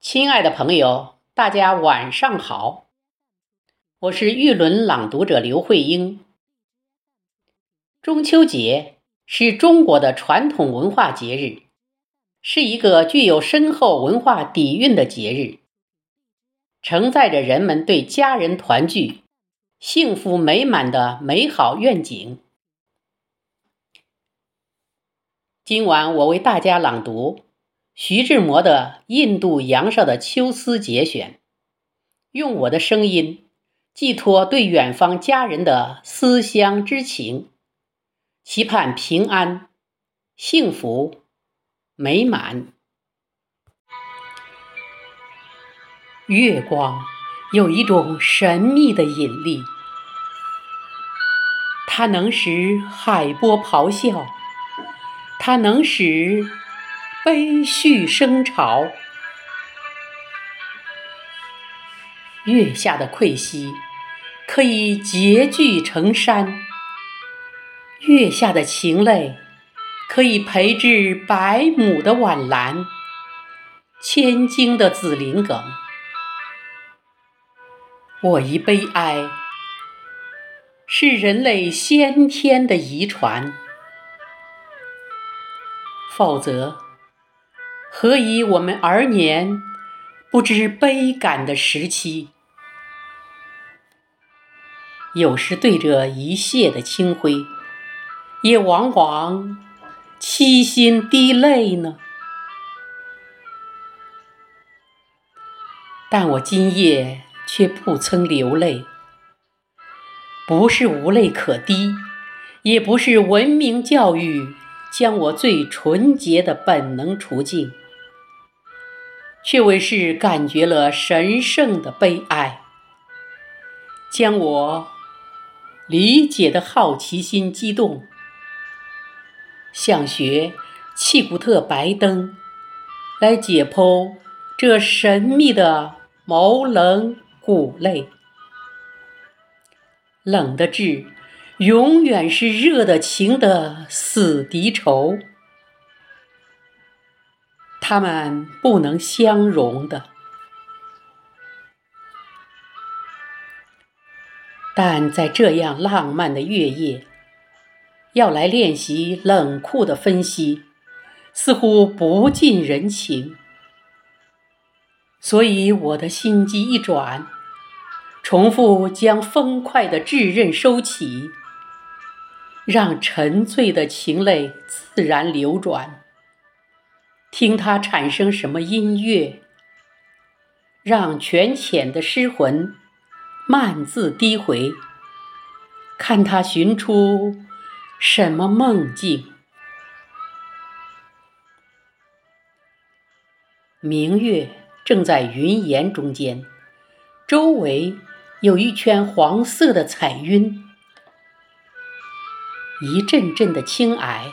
亲爱的朋友，大家晚上好，我是玉轮朗读者刘慧英。中秋节是中国的传统文化节日，是一个具有深厚文化底蕴的节日，承载着人们对家人团聚、幸福美满的美好愿景。今晚我为大家朗读。徐志摩的《印度洋上的秋思》节选，用我的声音寄托对远方家人的思乡之情，期盼平安、幸福、美满。月光有一种神秘的引力，它能使海波咆哮，它能使。悲绪声潮，月下的愧兮可以结聚成山，月下的情泪可以培植百亩的晚兰，千茎的紫林梗。我一悲哀，是人类先天的遗传，否则。何以我们儿年不知悲感的时期，有时对着一泻的清辉，也往往凄心滴泪呢？但我今夜却不曾流泪，不是无泪可滴，也不是文明教育将我最纯洁的本能除尽。却为是感觉了神圣的悲哀，将我理解的好奇心激动，想学契古特白灯来解剖这神秘的毛冷骨类。冷的志，永远是热的情的死敌仇。他们不能相容的，但在这样浪漫的月夜，要来练习冷酷的分析，似乎不近人情。所以我的心机一转，重复将风快的炙刃收起，让沉醉的情泪自然流转。听它产生什么音乐，让泉浅的诗魂慢自低回，看它寻出什么梦境。明月正在云岩中间，周围有一圈黄色的彩云，一阵阵的青霭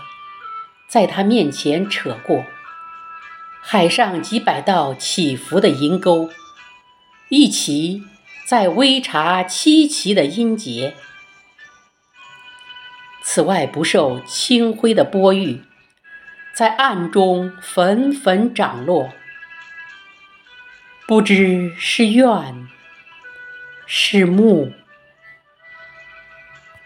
在它面前扯过。海上几百道起伏的银钩，一齐在微察凄奇的音节。此外，不受清辉的波玉，在暗中纷纷涨落，不知是怨是慕。